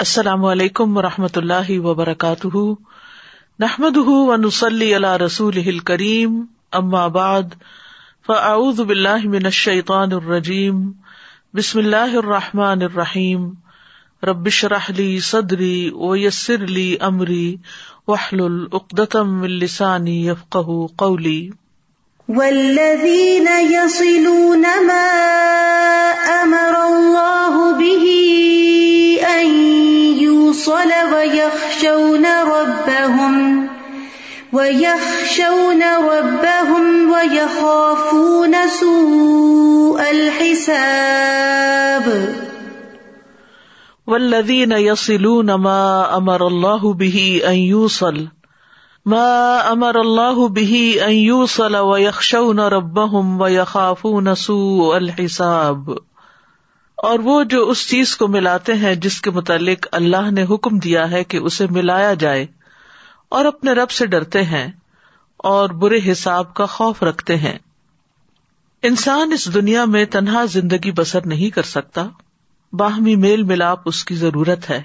السلام علیکم و رحمۃ اللہ وبرکاتہ۔ نحمد و نسلی اللہ رسول کریم بعد، فاعوذ باللہ من الشیطان الرجیم، بسم اللہ الرحمٰن الرحیم۔ ربش رحلی صدری و یسر علی عمری وحل العقدم السانی یفق قولی۔ والذین یصلون ما امر یوصل ویخشون ربهم، ويخشون ربهم ويخافون سوء الحساب. والذين يصلون ما امر الله به ان يوصل ما امر الله به ان يوصل ويخشون ربهم ويخافون سوء الحساب. اور وہ جو اس چیز کو ملاتے ہیں جس کے متعلق اللہ نے حکم دیا ہے کہ اسے ملایا جائے اور اپنے رب سے ڈرتے ہیں اور برے حساب کا خوف رکھتے ہیں۔ انسان اس دنیا میں تنہا زندگی بسر نہیں کر سکتا۔ باہمی میل ملاپ اس کی ضرورت ہے۔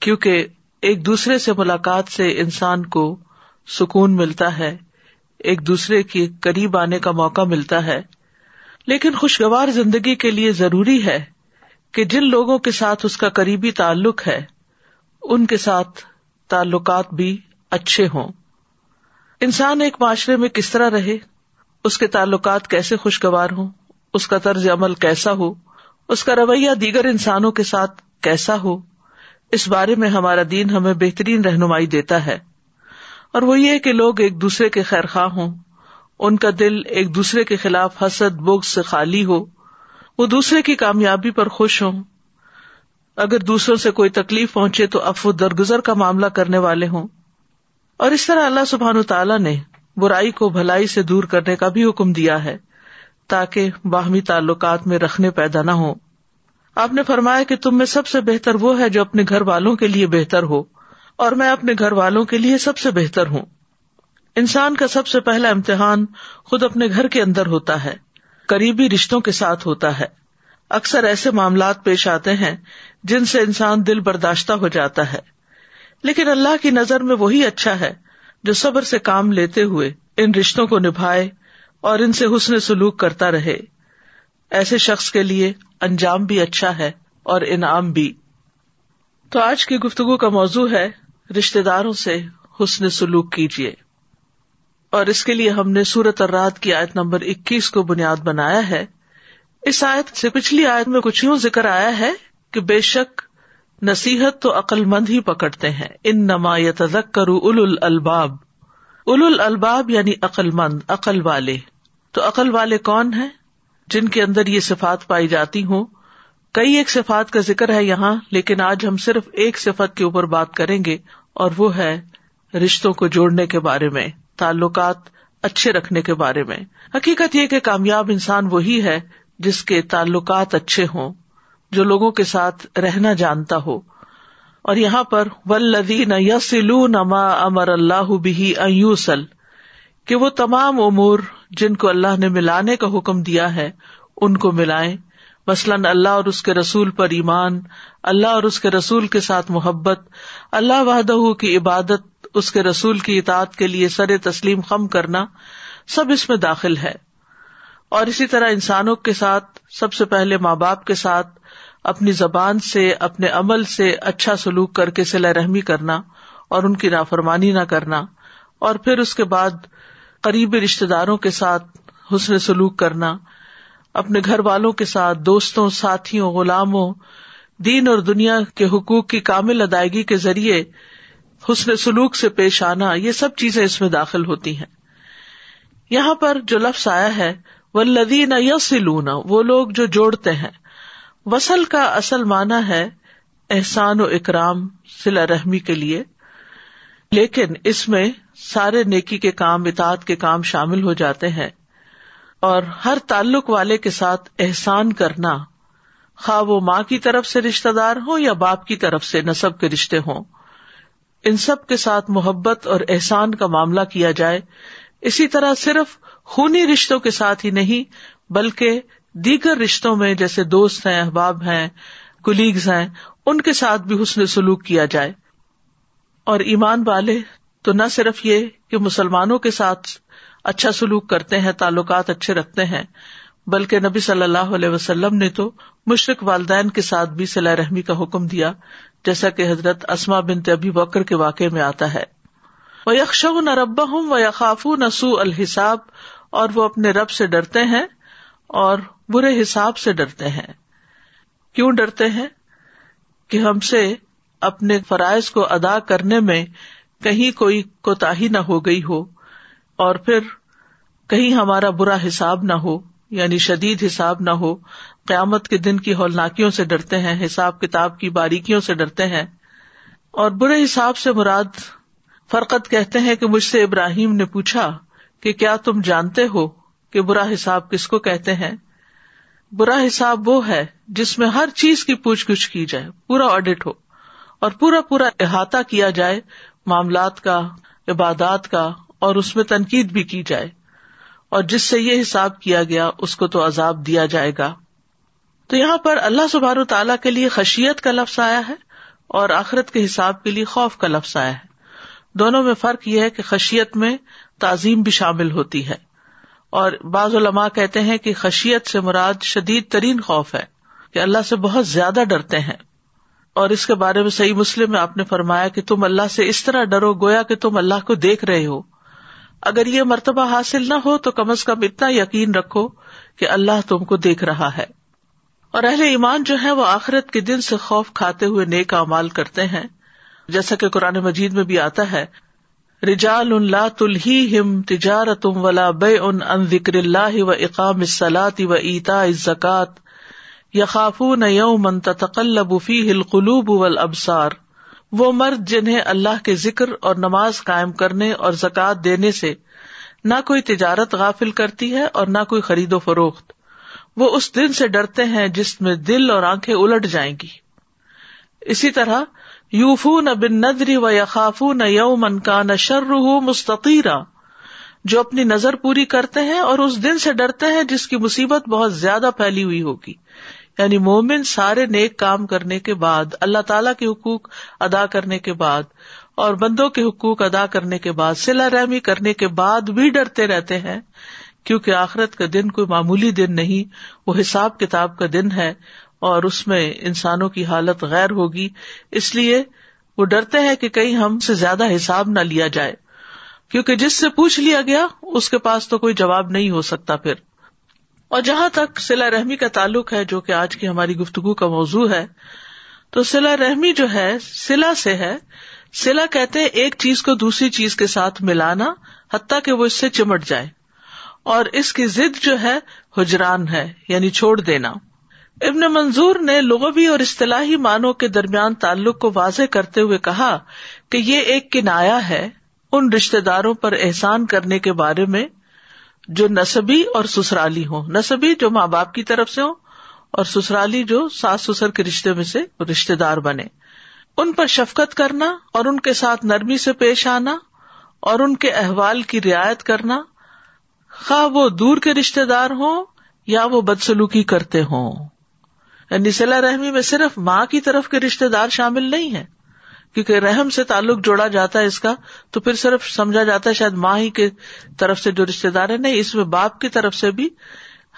کیونکہ ایک دوسرے سے ملاقات سے انسان کو سکون ملتا ہے۔ ایک دوسرے کے قریب آنے کا موقع ملتا ہے۔ لیکن خوشگوار زندگی کے لیے ضروری ہے۔ کہ جن لوگوں کے ساتھ اس کا قریبی تعلق ہے، ان کے ساتھ تعلقات بھی اچھے ہوں۔ انسان ایک معاشرے میں کس طرح رہے؟ اس کے تعلقات کیسے خوشگوار ہوں؟ اس کا طرز عمل کیسا ہو؟ اس کا رویہ دیگر انسانوں کے ساتھ کیسا ہو؟ اس بارے میں ہمارا دین ہمیں بہترین رہنمائی دیتا ہے۔ اور وہ یہ کہ لوگ ایک دوسرے کے خیر خواہ ہوں۔ ان کا دل ایک دوسرے کے خلاف حسد بوگ سے خالی ہو۔ وہ دوسرے کی کامیابی پر خوش ہوں۔ اگر دوسروں سے کوئی تکلیف پہنچے تو افو درگزر کا معاملہ کرنے والے ہوں۔ اور اس طرح اللہ سبحان تعالیٰ نے برائی کو بھلائی سے دور کرنے کا بھی حکم دیا ہے، تاکہ باہمی تعلقات میں رکھنے پیدا نہ ہو آپ نے فرمایا کہ تم میں سب سے بہتر وہ ہے جو اپنے گھر والوں کے لیے بہتر ہو، اور میں اپنے گھر والوں کے لیے سب سے بہتر ہوں۔ انسان کا سب سے پہلا امتحان خود اپنے گھر کے اندر ہوتا ہے۔ قریبی رشتوں کے ساتھ ہوتا ہے۔ اکثر ایسے معاملات پیش آتے ہیں جن سے انسان دل برداشتہ ہو جاتا ہے۔ لیکن اللہ کی نظر میں وہی اچھا ہے جو صبر سے کام لیتے ہوئے ان رشتوں کو نبھائے اور ان سے حسن سلوک کرتا رہے۔ ایسے شخص کے لیے انجام بھی اچھا ہے اور انعام بھی۔ تو آج کی گفتگو کا موضوع ہے رشتے داروں سے حسن سلوک کیجیے۔ اور اس کے لیے ہم نے سورت رات کی آیت نمبر اکیس کو بنیاد بنایا ہے۔ اس آیت سے پچھلی آیت میں کچھ یوں ذکر آیا ہے کہ بے شک نصیحت تو عقل مند ہی پکڑتے ہیں۔ ان نما تزک کرو ال الباب ال الباب یعنی عقل مند، عقل والے۔ تو عقل والے کون ہیں؟ جن کے اندر یہ صفات پائی جاتی ہوں۔ کئی ایک صفات کا ذکر ہے یہاں، لیکن آج ہم صرف ایک صفت کے اوپر بات کریں گے اور وہ ہے رشتوں کو جوڑنے کے بارے میں۔ تعلقات اچھے رکھنے کے بارے میں۔ حقیقت یہ کہ کامیاب انسان وہی ہے جس کے تعلقات اچھے ہوں، جو لوگوں کے ساتھ رہنا جانتا ہو۔ اور یہاں پر ولدین یسلو نما امر اللہ بھی ایوسل کہ وہ تمام امور جن کو اللہ نے ملانے کا حکم دیا ہے، ان کو ملائیں۔ مثلاً اللہ اور اس کے رسول پر ایمان، اللہ اور اس کے رسول کے ساتھ محبت، اللہ وحدہ کی عبادت اس کے رسول کی اطاعت کے لیے سر تسلیم خم کرنا سب اس میں داخل ہے۔ اور اسی طرح انسانوں کے ساتھ، سب سے پہلے ماں باپ کے ساتھ، اپنی زبان سے، اپنے عمل سے اچھا سلوک کر کے سلا رحمی کرنا اور ان کی نافرمانی نہ کرنا۔ اور پھر اس کے بعد قریبی رشتے داروں کے ساتھ حسن سلوک کرنا۔ اپنے گھر والوں کے ساتھ، دوستوں، ساتھیوں، غلاموں، دین اور دنیا کے حقوق کی کامل ادائیگی کے ذریعے حسن سلوک سے پیش آنا، یہ سب چیزیں اس میں داخل ہوتی ہیں۔ یہاں پر جو لفظ آیا ہے وہ لدین یا سلونا وہ لوگ جو جوڑتے ہیں۔ وسل کا اصل معنی ہے احسان و اکرام سلا رحمی کے لیے۔ لیکن اس میں سارے نیکی کے کام، اطاعت کے کام شامل ہو جاتے ہیں۔ اور ہر تعلق والے کے ساتھ احسان کرنا، خواہ وہ ماں کی طرف سے رشتے دار ہو یا باپ کی طرف سے نصب کے رشتے ہوں۔ ان سب کے ساتھ محبت اور احسان کا معاملہ کیا جائے، اسی طرح صرف خونی رشتوں کے ساتھ ہی نہیں، بلکہ دیگر رشتوں میں جیسے دوست ہیں، احباب ہیں کلیگز ہیں، ان کے ساتھ بھی حسن سلوک کیا جائے۔ اور ایمان والے تو نہ صرف یہ کہ مسلمانوں کے ساتھ اچھا سلوک کرتے ہیں، تعلقات اچھے رکھتے ہیں، بلکہ نبی صلی اللہ علیہ وسلم نے تو مشرق والدین کے ساتھ بھی صلاح رحمی کا حکم دیا۔ جیسا کہ حضرت اسما بن ابی بکر کے واقع میں آتا ہے۔ وہ یکش نہ رب ہوں و یقاف نسو الحساب، اور وہ اپنے رب سے ڈرتے ہیں اور برے حساب سے ڈرتے ہیں۔ کیوں ڈرتے ہیں؟ کہ ہم سے اپنے فرائض کو ادا کرنے میں کہیں کوئی کوتا نہ ہو گئی ہو، اور پھر کہیں ہمارا برا حساب نہ ہو یعنی شدید حساب نہ ہو قیامت کے دن کی ہولناکیوں سے ڈرتے ہیں، حساب کتاب کی باریکیوں سے ڈرتے ہیں۔ اور برے حساب سے مراد فرقت کہتے ہیں کہ مجھ سے ابراہیم نے پوچھا کہ کیا تم جانتے ہو کہ برا حساب کس کو کہتے ہیں؟ برا حساب وہ ہے جس میں ہر چیز کی پوچھ گچھ کی جائے، پورا آڈٹ ہو اور پورا پورا احاطہ کیا جائے، معاملات کا، عبادات کا اور اس میں تنقید بھی کی جائے۔ اور جس سے یہ حساب کیا گیا، اس کو تو عذاب دیا جائے گا۔ تو یہاں پر اللہ سبار تعالیٰ کے لیے خشیت کا لفظ آیا ہے اور آخرت کے حساب کے لیے خوف کا لفظ آیا ہے۔ دونوں میں فرق یہ ہے کہ خشیت میں تعظیم بھی شامل ہوتی ہے۔ اور بعض علماء کہتے ہیں کہ خشیت سے مراد شدید ترین خوف ہے کہ اللہ سے بہت زیادہ ڈرتے ہیں۔ اور اس کے بارے میں صحیح مسلم میں آپ نے فرمایا کہ تم اللہ سے اس طرح ڈرو گویا کہ تم اللہ کو دیکھ رہے ہو۔ اگر یہ مرتبہ حاصل نہ ہو تو کم از کم اتنا یقین رکھو کہ اللہ تم کو دیکھ رہا ہے۔ اور اہل ایمان جو ہے وہ آخرت کے دن سے خوف کھاتے ہوئے نیک امال کرتے ہیں۔ جیسا کہ قرآن مجید میں بھی آتا ہے، رجال اللہ تلہی ہم تجارت ولا بے ان ان ذکر اللہ و اقام سلاتی و ایتا زکات یقاف یوم تقلب فی القلوب والابصار۔ وہ مرد جنہیں اللہ کے ذکر اور نماز قائم کرنے اور زکوٰۃ دینے سے نہ کوئی تجارت غافل کرتی ہے اور نہ کوئی خرید و فروخت۔ وہ اس دن سے ڈرتے ہیں جس میں دل اور آنکھیں الٹ جائیں گی۔ اسی طرح یوفو نہ بن ندری و یقاف نہ یو من کا نہ شرح مستقیرہ جو اپنی نظر پوری کرتے ہیں اور اس دن سے ڈرتے ہیں جس کی مصیبت بہت زیادہ پھیلی ہوئی ہوگی۔ یعنی مومن سارے نیک کام کرنے کے بعد، اللہ تعالی کے حقوق ادا کرنے کے بعد اور بندوں کے حقوق ادا کرنے کے بعد سلا رحمی کرنے کے بعد بھی ڈرتے رہتے ہیں۔ کیونکہ آخرت کا دن کوئی معمولی دن نہیں، وہ حساب کتاب کا دن ہے اور اس میں انسانوں کی حالت غیر ہوگی۔ اس لیے وہ ڈرتے ہیں کہ کہیں ہم سے زیادہ حساب نہ لیا جائے۔ کیونکہ جس سے پوچھ لیا گیا، اس کے پاس تو کوئی جواب نہیں ہو سکتا پھر۔ اور جہاں تک سلا رحمی کا تعلق ہے، جو کہ آج کی ہماری گفتگو کا موضوع ہے، تو سلا رحمی جو ہے سلا سے ہے۔ سلا کہتے ایک چیز کو دوسری چیز کے ساتھ ملانا، حتیٰ کہ وہ اس سے چمٹ جائے۔ اور اس کی ضد جو ہے، حجران ہے یعنی چھوڑ دینا۔ ابن منظور نے لغوی اور اصطلاحی معنوں کے درمیان تعلق کو واضح کرتے ہوئے کہا کہ یہ ایک کنایا ہے ان رشتے داروں پر احسان کرنے کے بارے میں جو نصبی اور سسرالی ہوں۔ نصبی جو ماں باپ کی طرف سے ہوں اور سسرالی جو ساس سسر کے رشتے میں سے رشتے دار بنے۔ ان پر شفقت کرنا اور ان کے ساتھ نرمی سے پیش آنا اور ان کے احوال کی رعایت کرنا خواہ وہ دور کے رشتے دار ہوں یا وہ بدسلوکی کرتے ہوں۔ یعنی صلاح رحمی میں صرف ماں کی طرف کے رشتے دار شامل نہیں ہے کیونکہ رحم سے تعلق جوڑا جاتا ہے اس کا، تو پھر صرف سمجھا جاتا ہے شاید ماں ہی کی طرف سے جو رشتے دار ہے نہیں، اس میں باپ کی طرف سے بھی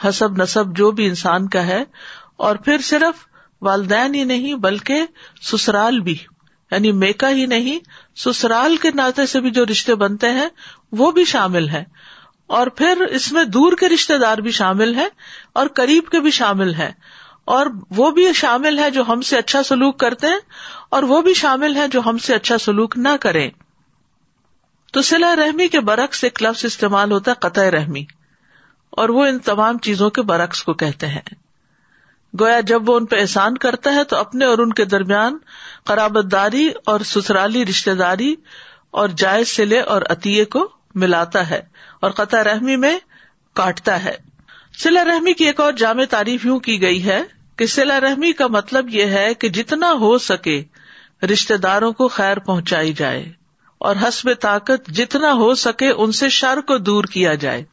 حسب نصب جو بھی انسان کا ہے۔ اور پھر صرف والدین ہی نہیں، بلکہ سسرال بھی۔ یعنی میکا ہی نہیں، سسرال کے ناطے سے بھی جو رشتے بنتے ہیں، وہ بھی شامل ہے اور پھر اس میں دور کے رشتے دار بھی شامل ہے اور قریب کے بھی شامل ہے اور وہ بھی شامل ہے جو ہم سے اچھا سلوک کرتے ہیں اور وہ بھی شامل ہے جو ہم سے اچھا سلوک نہ کرے تو سلا رحمی کے برعکس ایک لفظ استعمال ہوتا ہے قطع رحمی، اور وہ ان تمام چیزوں کے برعکس کو کہتے ہیں۔ گویا جب وہ ان پہ احسان کرتا ہے تو اپنے اور ان کے درمیان قرابت داری اور سسرالی رشتے داری اور جائز سلے اور عطیے کو ملاتا ہے اور قطع رحمی میں کاٹتا ہے۔ سلا رحمی کی ایک اور جامع تعریف یوں کی گئی ہے کہ سلا رحمی کا مطلب یہ ہے کہ جتنا ہو سکے رشتے داروں کو خیر پہنچائی جائے اور حسب طاقت جتنا ہو سکے ان سے شر کو دور کیا جائے۔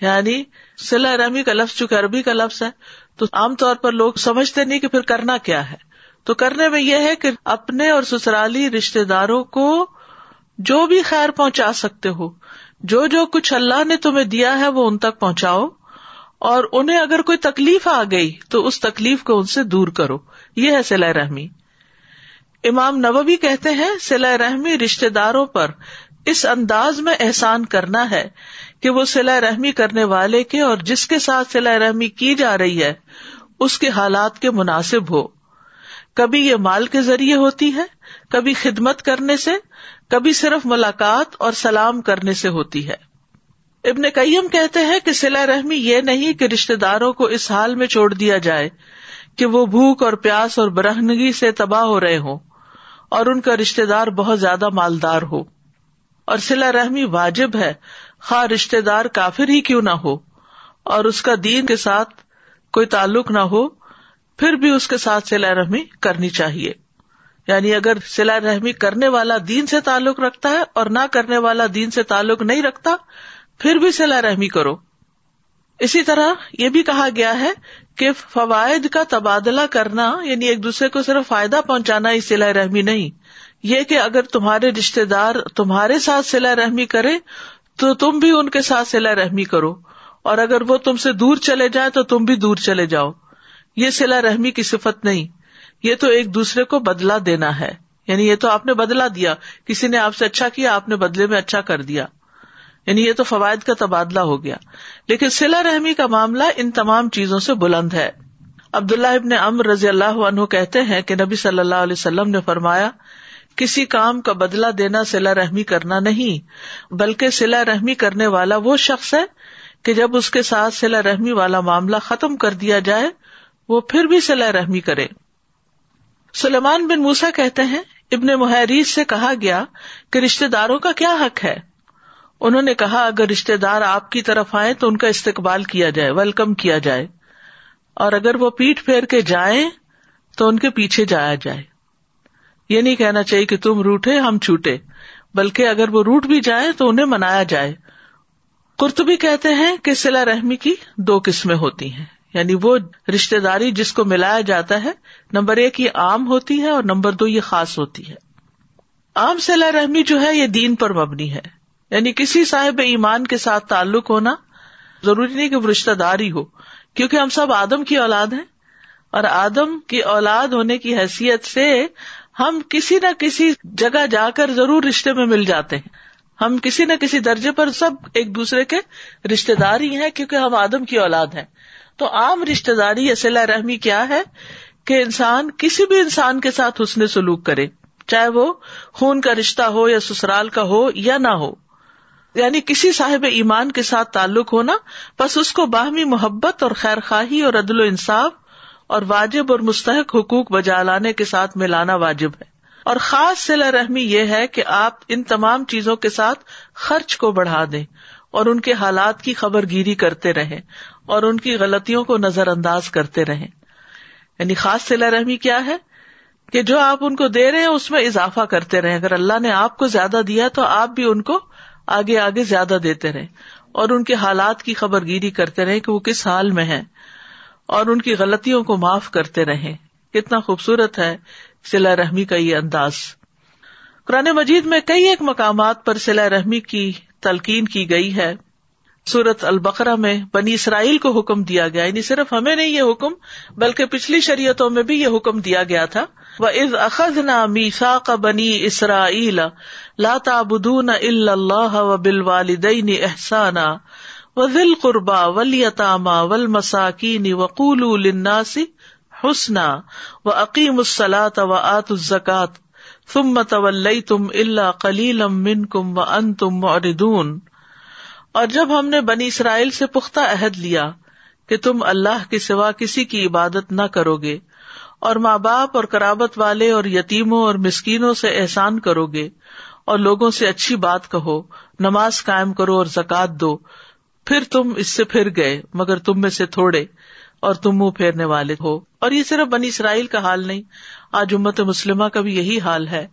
یعنی سلا رحمی کا لفظ چونکہ عربی کا لفظ ہے، تو عام طور پر لوگ سمجھتے نہیں کہ پھر کرنا کیا ہے۔ تو کرنے میں یہ ہے کہ اپنے اور سسرالی رشتے داروں کو جو بھی خیر پہنچا سکتے ہو جو جو کچھ اللہ نے تمہیں دیا ہے وہ ان تک پہنچاؤ، اور انہیں اگر کوئی تکلیف آ گئی تو اس تکلیف کو ان سے دور کرو۔ یہ ہے سلا رحمی۔ امام نبی کہتے ہیں سلا رحمی رشتے داروں پر اس انداز میں احسان کرنا ہے کہ وہ سلا رحمی کرنے والے کے اور جس کے ساتھ سلا رحمی کی جا رہی ہے، اس کے حالات کے مناسب ہو۔ کبھی یہ مال کے ذریعے ہوتی ہے، کبھی خدمت کرنے سے کبھی صرف ملاقات اور سلام کرنے سے ہوتی ہے۔ ابن کئیم کہتے ہیں کہ سلا رحمی یہ نہیں کہ رشتے داروں کو اس حال میں چھوڑ دیا جائے کہ وہ بھوک اور پیاس اور برہنگی سے تباہ ہو رہے ہوں اور ان کا رشتے دار بہت زیادہ مالدار ہو۔ اور سلا رحمی واجب ہے۔ خواہ رشتے دار کافر ہی کیوں نہ ہو اور اس کا دین کے ساتھ کوئی تعلق نہ ہو، پھر بھی اس کے ساتھ سلا رحمی کرنی چاہیے۔ یعنی اگر سلا رحمی کرنے والا دین سے تعلق رکھتا ہے اور نہ کرنے والا دین سے تعلق نہیں رکھتا، پھر بھی سلا رحمی کرو۔ اسی طرح یہ بھی کہا گیا ہے کہ فوائد کا تبادلہ کرنا یعنی ایک دوسرے کو صرف فائدہ پہنچانا ہی سلا رحمی نہیں، یہ کہ اگر تمہارے رشتے دار تمہارے ساتھ سلا رحمی کرے تو تم بھی ان کے ساتھ سلا رحمی کرو۔ اور اگر وہ تم سے دور چلے جائے تو تم بھی دور چلے جاؤ۔ یہ سلا رحمی کی صفت نہیں۔ یہ تو ایک دوسرے کو بدلا دینا ہے۔ یعنی یہ تو آپ نے بدلا دیا۔ کسی نے آپ سے اچھا کیا، آپ نے بدلے میں اچھا کر دیا۔ یعنی یہ تو فوائد کا تبادلہ ہو گیا۔ لیکن سلا رحمی کا معاملہ ان تمام چیزوں سے بلند ہے۔ عبداللہ ابن امر رضی اللہ عنہ کہتے ہیں کہ نبی صلی اللہ علیہ وسلم نے فرمایا، کسی کام کا بدلا دینا سلا رحمی کرنا نہیں، بلکہ سلا رحمی کرنے والا وہ شخص ہے کہ جب اس کے ساتھ سلا رحمی والا معاملہ ختم کر دیا جائے، وہ پھر بھی سلا رحمی کرے۔ سلیمان بن موسا کہتے ہیں، ابن محریز سے کہا گیا کہ رشتے داروں کا کیا حق ہے؟ انہوں نے کہا، اگر رشتے دار آپ کی طرف آئے تو ان کا استقبال کیا جائے، ویلکم کیا جائے۔ اور اگر وہ پیٹ پھیر کے جائیں تو ان کے پیچھے جایا جائے۔ یہ نہیں کہنا چاہیے کہ تم روٹے، ہم چھوٹے، بلکہ اگر وہ روٹ بھی جائے تو انہیں منایا جائے۔ قرطبی کہتے ہیں کہ سلا رحمی کی دو قسمیں ہوتی ہیں۔ یعنی وہ رشتے داری جس کو ملایا جاتا ہے، نمبر ایک یہ عام ہوتی ہے اور نمبر دو یہ خاص ہوتی ہے۔ عام سلا رحمی جو ہے، یہ دین پر مبنی ہے۔ یعنی کسی صاحب ایمان کے ساتھ تعلق ہونا ضروری نہیں کہ وہ رشتے دار ہی ہو، کیونکہ ہم سب آدم کی اولاد ہیں۔ اور آدم کی اولاد ہونے کی حیثیت سے ہم کسی نہ کسی جگہ جا کر ضرور رشتے میں مل جاتے ہیں۔ ہم کسی نہ کسی درجے پر سب ایک دوسرے کے رشتے دار ہی ہیں، کیونکہ ہم آدم کی اولاد ہیں۔ تو عام رشتے داری یا رحمی کیا ہے کہ انسان کسی بھی انسان کے ساتھ حسن سلوک کرے چاہے وہ خون کا رشتہ ہو یا سسرال کا ہو یا نہ ہو۔ یعنی کسی صاحب ایمان کے ساتھ تعلق ہونا، بس اس کو باہمی محبت اور خیر خواہی اور عدل و انصاف اور واجب اور مستحق حقوق بجا لانے کے ساتھ ملانا واجب ہے۔ اور خاص سلا رحمی یہ ہے کہ آپ ان تمام چیزوں کے ساتھ خرچ کو بڑھا دیں۔ اور ان کے حالات کی خبر گیری کرتے رہے اور ان کی غلطیوں کو نظر انداز کرتے رہے یعنی خاص سلا رحمی کیا ہے؟ کہ جو آپ ان کو دے رہے ہیں، اس میں اضافہ کرتے رہے اگر اللہ نے آپ کو زیادہ دیا تو آپ بھی ان کو آگے آگے زیادہ دیتے رہے اور ان کے حالات کی خبر گیری کرتے رہے کہ وہ کس حال میں ہے اور ان کی غلطیوں کو معاف کرتے رہے کتنا خوبصورت ہے سلا رحمی کا یہ انداز۔ قرآن مجید میں کئی ایک مقامات پر سلا رحمی کی تلقین کی گئی ہے۔ سورت البقرا میں بنی اسرائیل کو حکم دیا گیا۔ یعنی صرف ہمیں نہیں یہ حکم، بلکہ پچھلی شریعتوں میں بھی یہ حکم دیا گیا تھا۔ وہ از اخذ نہ میسا کا بنی اسرائیل لاتا بدون اللہ و بال والدین احسانہ و ذل قربا ولیطامہ ول مساکین وقول الناسی حسنا و عقیم السلاط و آت الزکات ثم توليتم الا قليلا منكم وانتم معرضون۔ اور جب ہم نے بنی اسرائیل سے پختہ عہد لیا کہ تم اللہ کے سوا کسی کی عبادت نہ کرو گے اور ماں باپ اور کرابت والے اور یتیموں اور مسکینوں سے احسان کرو گے اور لوگوں سے اچھی بات کہو، نماز قائم کرو اور زکات دو، پھر تم اس سے پھر گئے، مگر تم میں سے تھوڑے۔ اور تم منہ پھیرنے والے ہو۔ اور یہ صرف بنی اسرائیل کا حال نہیں، آج امت مسلمہ کا بھی یہی حال ہے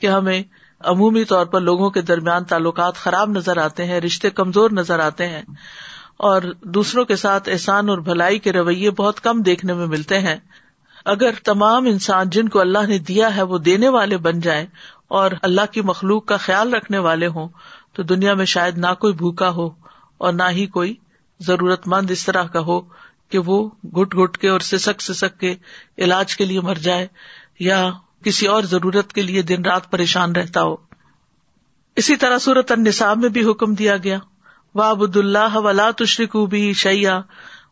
کہ ہمیں عمومی طور پر لوگوں کے درمیان تعلقات خراب نظر آتے ہیں، رشتے کمزور نظر آتے ہیں، اور دوسروں کے ساتھ احسان اور بھلائی کے رویے بہت کم دیکھنے میں ملتے ہیں۔ اگر تمام انسان جن کو اللہ نے دیا ہے وہ دینے والے بن جائیں اور اللہ کی مخلوق کا خیال رکھنے والے ہوں، تو دنیا میں شاید نہ کوئی بھوکا ہو اور نہ ہی کوئی ضرورت مند اس طرح کا ہو۔ کہ وہ گٹ گٹ کے اور سسک سسک کے علاج کے لیے مر جائے یا کسی اور ضرورت کے لیے دن رات پریشان رہتا ہو۔ اسی طرح صورت النصاب میں بھی حکم دیا گیا۔ وابد اللہ ولا تشرک بھی شیا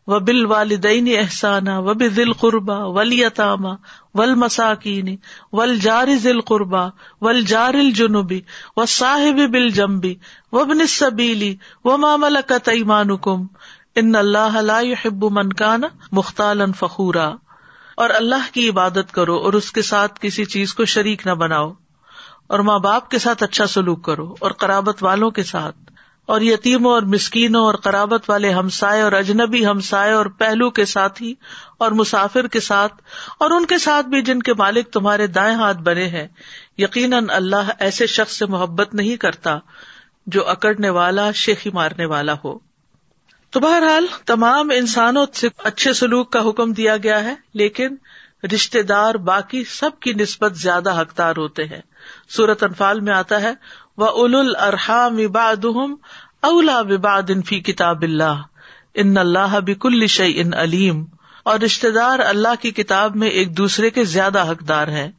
و بل والدین احسانہ و بل قربا ولیطامہ ول مساکین ول جار ذل قربا ول جار الجنوبی و صاحب بل جمبی و بن صبیلی و مامل کتمان کم ان اللہ حب من کان مختال فخورا۔ اور اللہ کی عبادت کرو اور اس کے ساتھ کسی چیز کو شریک نہ بناؤ۔ اور ماں باپ کے ساتھ اچھا سلوک کرو اور قرابت والوں کے ساتھ۔ اور یتیموں اور مسکینوں اور قرابت والے ہمسائے اور اجنبی ہمسائے اور پہلو کے ساتھی اور مسافر کے ساتھ اور ان کے ساتھ بھی جن کے مالک تمہارے دائیں ہاتھ بنے ہیں۔ یقیناً اللہ ایسے شخص سے محبت نہیں کرتا جو اکڑنے والا، شیخی مارنے والا ہو۔ تو بہرحال تمام انسانوں سے اچھے سلوک کا حکم دیا گیا ہے، لیکن رشتے دار باقی سب کی نسبت زیادہ حقدار ہوتے ہیں۔ سورت انفال میں آتا ہے وہ اول الرحام اباد اولا وباد فی کتاب اللہ ان اللہ بک الشع ان علیم اور رشتے دار اللہ کی کتاب میں ایک دوسرے کے زیادہ حقدار ہیں۔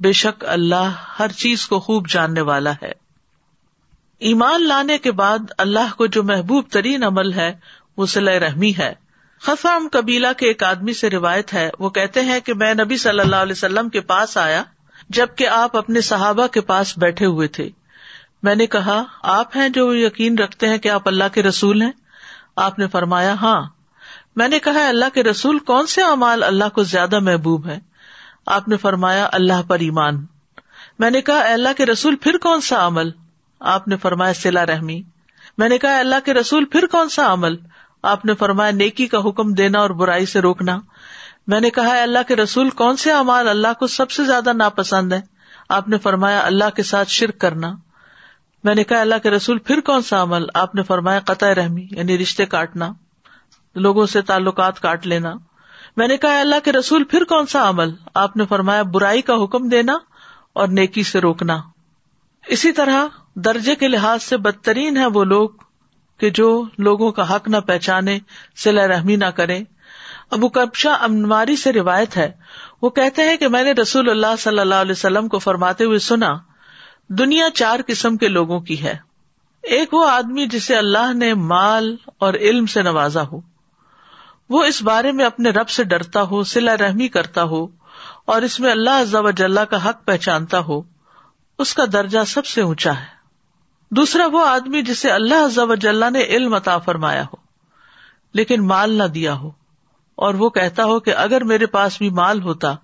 بے شک اللہ ہر چیز کو خوب جاننے والا ہے۔ ایمان لانے کے بعد اللہ کو جو محبوب ترین عمل ہے، وہ صلی رحمی ہے۔ خفام قبیلہ کے ایک آدمی سے روایت ہے، وہ کہتے ہیں کہ میں نبی صلی اللہ علیہ وسلم کے پاس آیا، جبکہ آپ اپنے صحابہ کے پاس بیٹھے ہوئے تھے۔ میں نے کہا، آپ ہیں جو یقین رکھتے ہیں کہ آپ اللہ کے رسول ہیں؟ آپ نے فرمایا ہاں۔ میں نے کہا، اللہ کے رسول کون سے امال اللہ کو زیادہ محبوب ہے آپ نے فرمایا، اللہ پر ایمان۔ میں نے کہا اللہ کے رسول، پھر کون سا عمل؟ آپ نے فرمایا سلا رحمی۔ میں نے کہا، اللہ کے رسول، پھر کون سا عمل؟ آپ نے فرمایا، نیکی کا حکم دینا اور برائی سے روکنا۔ میں نے کہا اللہ کے رسول، کون سے امال اللہ کو سب سے زیادہ ناپسند ہے آپ نے فرمایا، اللہ کے ساتھ شرک کرنا۔ میں نے کہا اللہ کے رسول، پھر کون سا عمل؟ آپ نے فرمایا، قطع رحمی یعنی رشتے کاٹنا، لوگوں سے تعلقات کاٹ لینا۔ میں نے کہا اللہ کے رسول، پھر کون سا عمل؟ آپ نے فرمایا، برائی کا حکم دینا اور نیکی سے روکنا۔ اسی طرح درجے کے لحاظ سے بدترین ہے وہ لوگ کہ جو لوگوں کا حق نہ پہچانے سلا رحمی نہ کرے ابو کبشا امنواری سے روایت ہے۔ وہ کہتے ہیں کہ میں نے رسول اللہ صلی اللہ علیہ وسلم کو فرماتے ہوئے سنا، دنیا چار قسم کے لوگوں کی ہے۔ ایک وہ آدمی جسے اللہ نے مال اور علم سے نوازا ہو۔ وہ اس بارے میں اپنے رب سے ڈرتا ہو سلا رحمی کرتا ہو اور اس میں اللہ جل کا حق پہچانتا ہو۔ اس کا درجہ سب سے اونچا ہے۔ دوسرا وہ آدمی جسے اللہ جل نے علم عطا فرمایا ہو، لیکن مال نہ دیا ہو، اور وہ کہتا ہو کہ اگر میرے پاس بھی مال ہوتا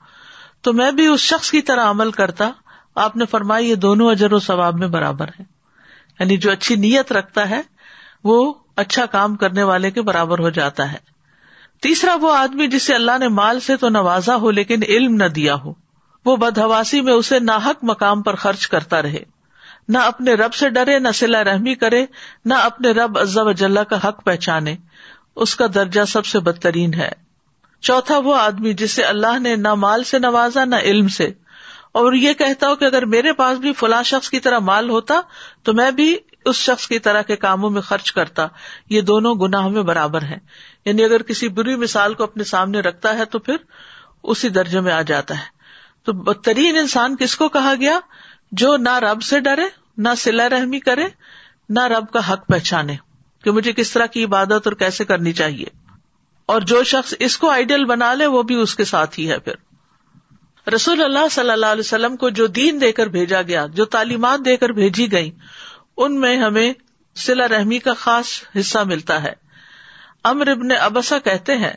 تو میں بھی اس شخص کی طرح عمل کرتا۔ آپ نے فرمایا یہ دونوں اجر و ثواب میں برابر ہے۔ یعنی جو اچھی نیت رکھتا ہے، وہ اچھا کام کرنے والے کے برابر ہو جاتا ہے۔ تیسرا وہ آدمی جسے اللہ نے مال سے تو نوازا ہو لیکن علم نہ دیا ہو، وہ بدہواسی میں اسے ناحک مقام پر خرچ کرتا رہے۔ نہ اپنے رب سے ڈرے، نہ سلا رحمی کرے، نہ اپنے رب عزا وجاللہ کا حق پہچانے۔ اس کا درجہ سب سے بدترین ہے۔ چوتھا وہ آدمی جسے اللہ نے نہ مال سے نوازا، نہ علم سے۔ اور یہ کہتا ہو کہ اگر میرے پاس بھی فلاں شخص کی طرح مال ہوتا، تو میں بھی اس شخص کی طرح کے کاموں میں خرچ کرتا۔ یہ دونوں گناہ میں برابر ہے یعنی اگر کسی بری مثال کو اپنے سامنے رکھتا ہے تو پھر اسی درجے میں آ جاتا ہے۔ تو بدترین انسان کس کو کہا گیا؟ جو نہ رب سے ڈرے، نہ سلا رحمی کرے، نہ رب کا حق پہچانے کہ مجھے کس طرح کی عبادت اور کیسے کرنی چاہیے۔ اور جو شخص اس کو آئیڈیل بنا لے، وہ بھی اس کے ساتھ ہی ہے پھر۔ رسول اللہ صلی اللہ علیہ وسلم کو جو دین دے کر بھیجا گیا، جو تعلیمات دے کر بھیجی گئی ان میں ہمیں سلا رحمی کا خاص حصہ ملتا ہے۔ امر ابن ابسا کہتے ہیں،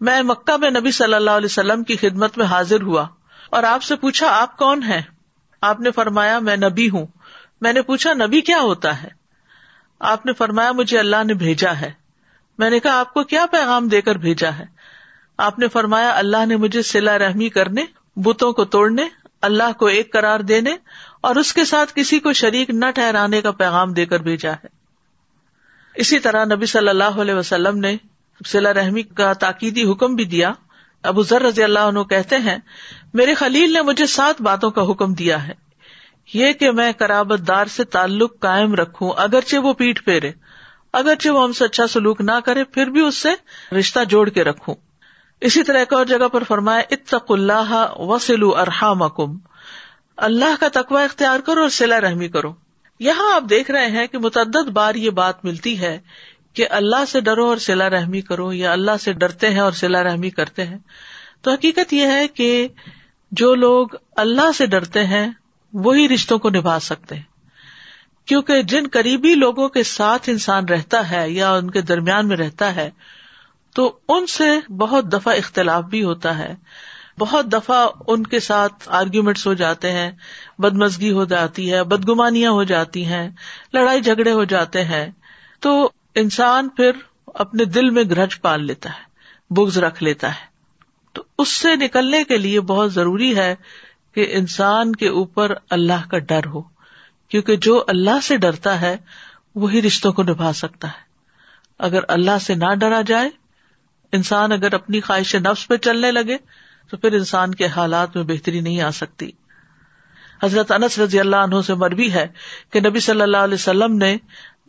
میں مکہ میں نبی صلی اللہ علیہ وسلم کی خدمت میں حاضر ہوا اور آپ سے پوچھا، آپ کون ہیں؟ آپ نے فرمایا میں نبی ہوں۔ میں نے پوچھا نبی کیا ہوتا ہے؟ آپ نے فرمایا مجھے اللہ نے بھیجا ہے۔ میں نے کہا آپ کو کیا پیغام دے کر بھیجا ہے؟ آپ نے فرمایا اللہ نے مجھے سلا رحمی کرنے، بتوں کو توڑنے، اللہ کو ایک قرار دینے اور اس کے ساتھ کسی کو شریک نہ ٹھہرانے کا پیغام دے کر بھیجا ہے۔ اسی طرح نبی صلی اللہ علیہ وسلم نے سلا رحمی کا تاکیدی حکم بھی دیا۔ ابو ذر رضی اللہ عنہ کہتے ہیں میرے خلیل نے مجھے سات باتوں کا حکم دیا ہے۔ یہ کہ میں کرابت دار سے تعلق قائم رکھوں، اگرچہ وہ پیٹ پھیرے اگرچہ وہ ہم سے اچھا سلوک نہ کرے، پھر بھی اس سے رشتہ جوڑ کے رکھوں۔ اسی طرح ایک اور جگہ پر فرمائے اتق اللہ وسلو ارحام اللہ کا تقوی اختیار کرو اور سلا رحمی کرو۔ یہاں آپ دیکھ رہے ہیں کہ متعدد بار یہ بات ملتی ہے کہ اللہ سے ڈرو اور سلا رحمی کرو یا اللہ سے ڈرتے ہیں اور سلا رحمی کرتے ہیں۔ تو حقیقت یہ ہے کہ جو لوگ اللہ سے ڈرتے ہیں، وہی رشتوں کو نبھا سکتے ہیں۔ کیونکہ جن قریبی لوگوں کے ساتھ انسان رہتا ہے یا ان کے درمیان میں رہتا ہے، تو ان سے بہت دفعہ اختلاف بھی ہوتا ہے۔ بہت دفعہ ان کے ساتھ آرگیومنٹس ہو جاتے ہیں، بدمزگی ہو جاتی ہے، بدگمانیاں ہو جاتی ہیں، لڑائی جھگڑے ہو جاتے ہیں۔ تو انسان پھر اپنے دل میں گرج پال لیتا ہے بگز رکھ لیتا ہے۔ تو اس سے نکلنے کے لیے بہت ضروری ہے کہ انسان کے اوپر اللہ کا ڈر ہو، کیونکہ جو اللہ سے ڈرتا ہے، وہی رشتوں کو نبھا سکتا ہے۔ اگر اللہ سے نہ ڈرا جائے، انسان اگر اپنی خواہش نفس پہ چلنے لگے، تو پھر انسان کے حالات میں بہتری نہیں آ سکتی۔ حضرت انس رضی اللہ عنہ سے مربی ہے کہ نبی صلی اللہ علیہ وسلم نے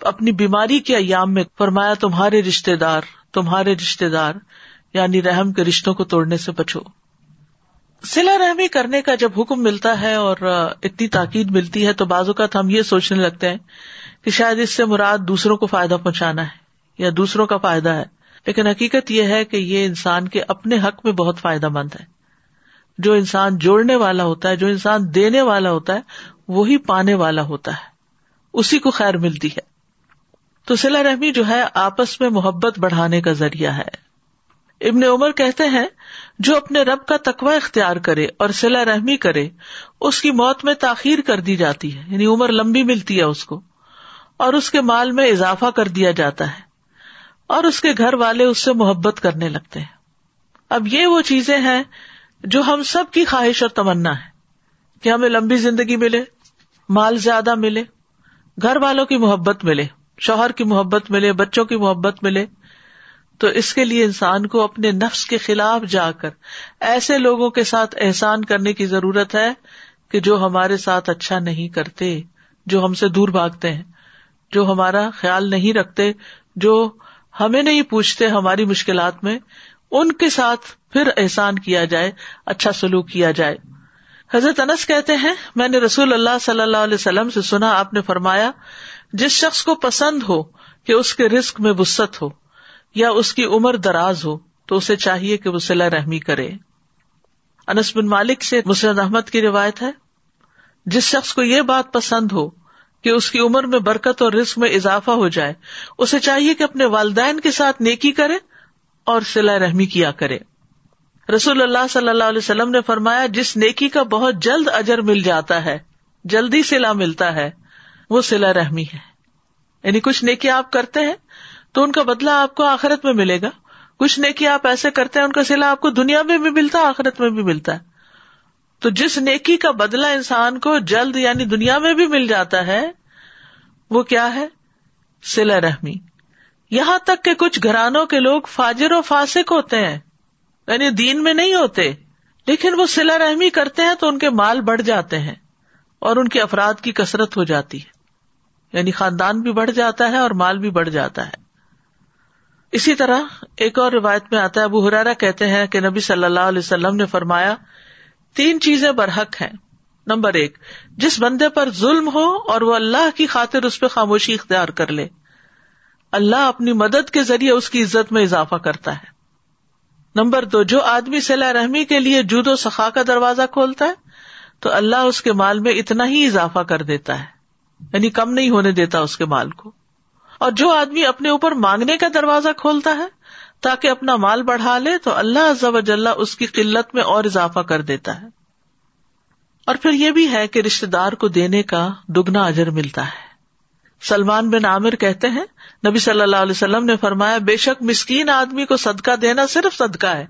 اپنی بیماری کے ایام میں فرمایا، تمہارے رشتے دار، تمہارے رشتے دار یعنی رحم کے رشتوں کو توڑنے سے بچو۔ سلا رحمی کرنے کا جب حکم ملتا ہے اور اتنی تاکید ملتی ہے تو بعض اوقات ہم یہ سوچنے لگتے ہیں کہ شاید اس سے مراد دوسروں کو فائدہ پہنچانا ہے یا دوسروں کا فائدہ ہے۔ لیکن حقیقت یہ ہے کہ یہ انسان کے اپنے حق میں بہت فائدہ مند ہے۔ جو انسان جوڑنے والا ہوتا ہے، جو انسان دینے والا ہوتا ہے، وہی پانے والا ہوتا ہے۔ اسی کو خیر ملتی ہے۔ تو سلا رحمی جو ہے، آپس میں محبت بڑھانے کا ذریعہ ہے۔ ابن عمر کہتے ہیں، جو اپنے رب کا تقوی اختیار کرے اور سلا رحمی کرے، اس کی موت میں تاخیر کر دی جاتی ہے یعنی عمر لمبی ملتی ہے اس کو، اور اس کے مال میں اضافہ کر دیا جاتا ہے، اور اس کے گھر والے اس سے محبت کرنے لگتے ہیں۔ اب یہ وہ چیزیں ہیں جو ہم سب کی خواہش اور تمنا ہے، کہ ہمیں لمبی زندگی ملے، مال زیادہ ملے، گھر والوں کی محبت ملے، شوہر کی محبت ملے، بچوں کی محبت ملے تو اس کے لیے انسان کو اپنے نفس کے خلاف جا کر ایسے لوگوں کے ساتھ احسان کرنے کی ضرورت ہے کہ جو ہمارے ساتھ اچھا نہیں کرتے، جو ہم سے دور بھاگتے ہیں، جو ہمارا خیال نہیں رکھتے، جو ہمیں نہیں پوچھتے ہماری مشکلات میں، ان کے ساتھ پھر احسان کیا جائے اچھا سلوک کیا جائے۔ حضرت انس کہتے ہیں، میں نے رسول اللہ صلی اللہ علیہ وسلم سے سنا، آپ نے فرمایا، جس شخص کو پسند ہو کہ اس کے رسک میں وسط ہو یا اس کی عمر دراز ہو تو اسے چاہیے کہ وہ صلاح رحمی کرے۔ انس بن مالک سے مسرد احمد کی روایت ہے، جس شخص کو یہ بات پسند ہو کہ اس کی عمر میں برکت اور رسک میں اضافہ ہو جائے، اسے چاہیے کہ اپنے والدین کے ساتھ نیکی کرے اور سلا رحمی کیا کرے۔ رسول اللہ صلی اللہ علیہ وسلم نے فرمایا، جس نیکی کا بہت جلد اجر مل جاتا ہے، جلدی سلا ملتا ہے، وہ سلا رحمی ہے۔ یعنی کچھ نیکی آپ کرتے ہیں تو ان کا بدلا آپ کو آخرت میں ملے گا۔ کچھ نیکی آپ ایسے کرتے ہیں، ان کا سلا آپ کو دنیا میں بھی ملتا ہے آخرت میں بھی ملتا ہے۔ تو جس نیکی کا بدلا انسان کو جلد یعنی دنیا میں بھی مل جاتا ہے، وہ کیا ہے؟ سلا رحمی۔ یہاں تک کہ کچھ گھرانوں کے لوگ فاجر و فاسق ہوتے ہیں یعنی دین میں نہیں ہوتے، لیکن وہ سلا رحمی کرتے ہیں تو ان کے مال بڑھ جاتے ہیں اور ان کے افراد کی کثرت ہو جاتی ہے۔ یعنی خاندان بھی بڑھ جاتا ہے اور مال بھی بڑھ جاتا ہے۔ اسی طرح ایک اور روایت میں آتا ہے، ابو ہرارا کہتے ہیں کہ نبی صلی اللہ علیہ وسلم نے فرمایا، تین چیزیں برحق ہیں۔ نمبر ایک، جس بندے پر ظلم ہو اور وہ اللہ کی خاطر اس پہ خاموشی اختیار کر لے۔ اللہ اپنی مدد کے ذریعے اس کی عزت میں اضافہ کرتا ہے۔ نمبر دو، جو آدمی صلاح رحمی کے لیے جود و سخا کا دروازہ کھولتا ہے، تو اللہ اس کے مال میں اتنا ہی اضافہ کر دیتا ہے۔ یعنی کم نہیں ہونے دیتا اس کے مال کو۔ اور جو آدمی اپنے اوپر مانگنے کا دروازہ کھولتا ہے، تاکہ اپنا مال بڑھا لے، تو اللہ عزب اس کی قلت میں اور اضافہ کر دیتا ہے۔ اور پھر یہ بھی ہے کہ رشتے دار کو دینے کا دگنا اجر ملتا ہے۔ سلمان بن عامر کہتے ہیں، نبی صلی اللہ علیہ وسلم نے فرمایا، بے شک مسکین آدمی کو صدقہ دینا صرف صدقہ ہے،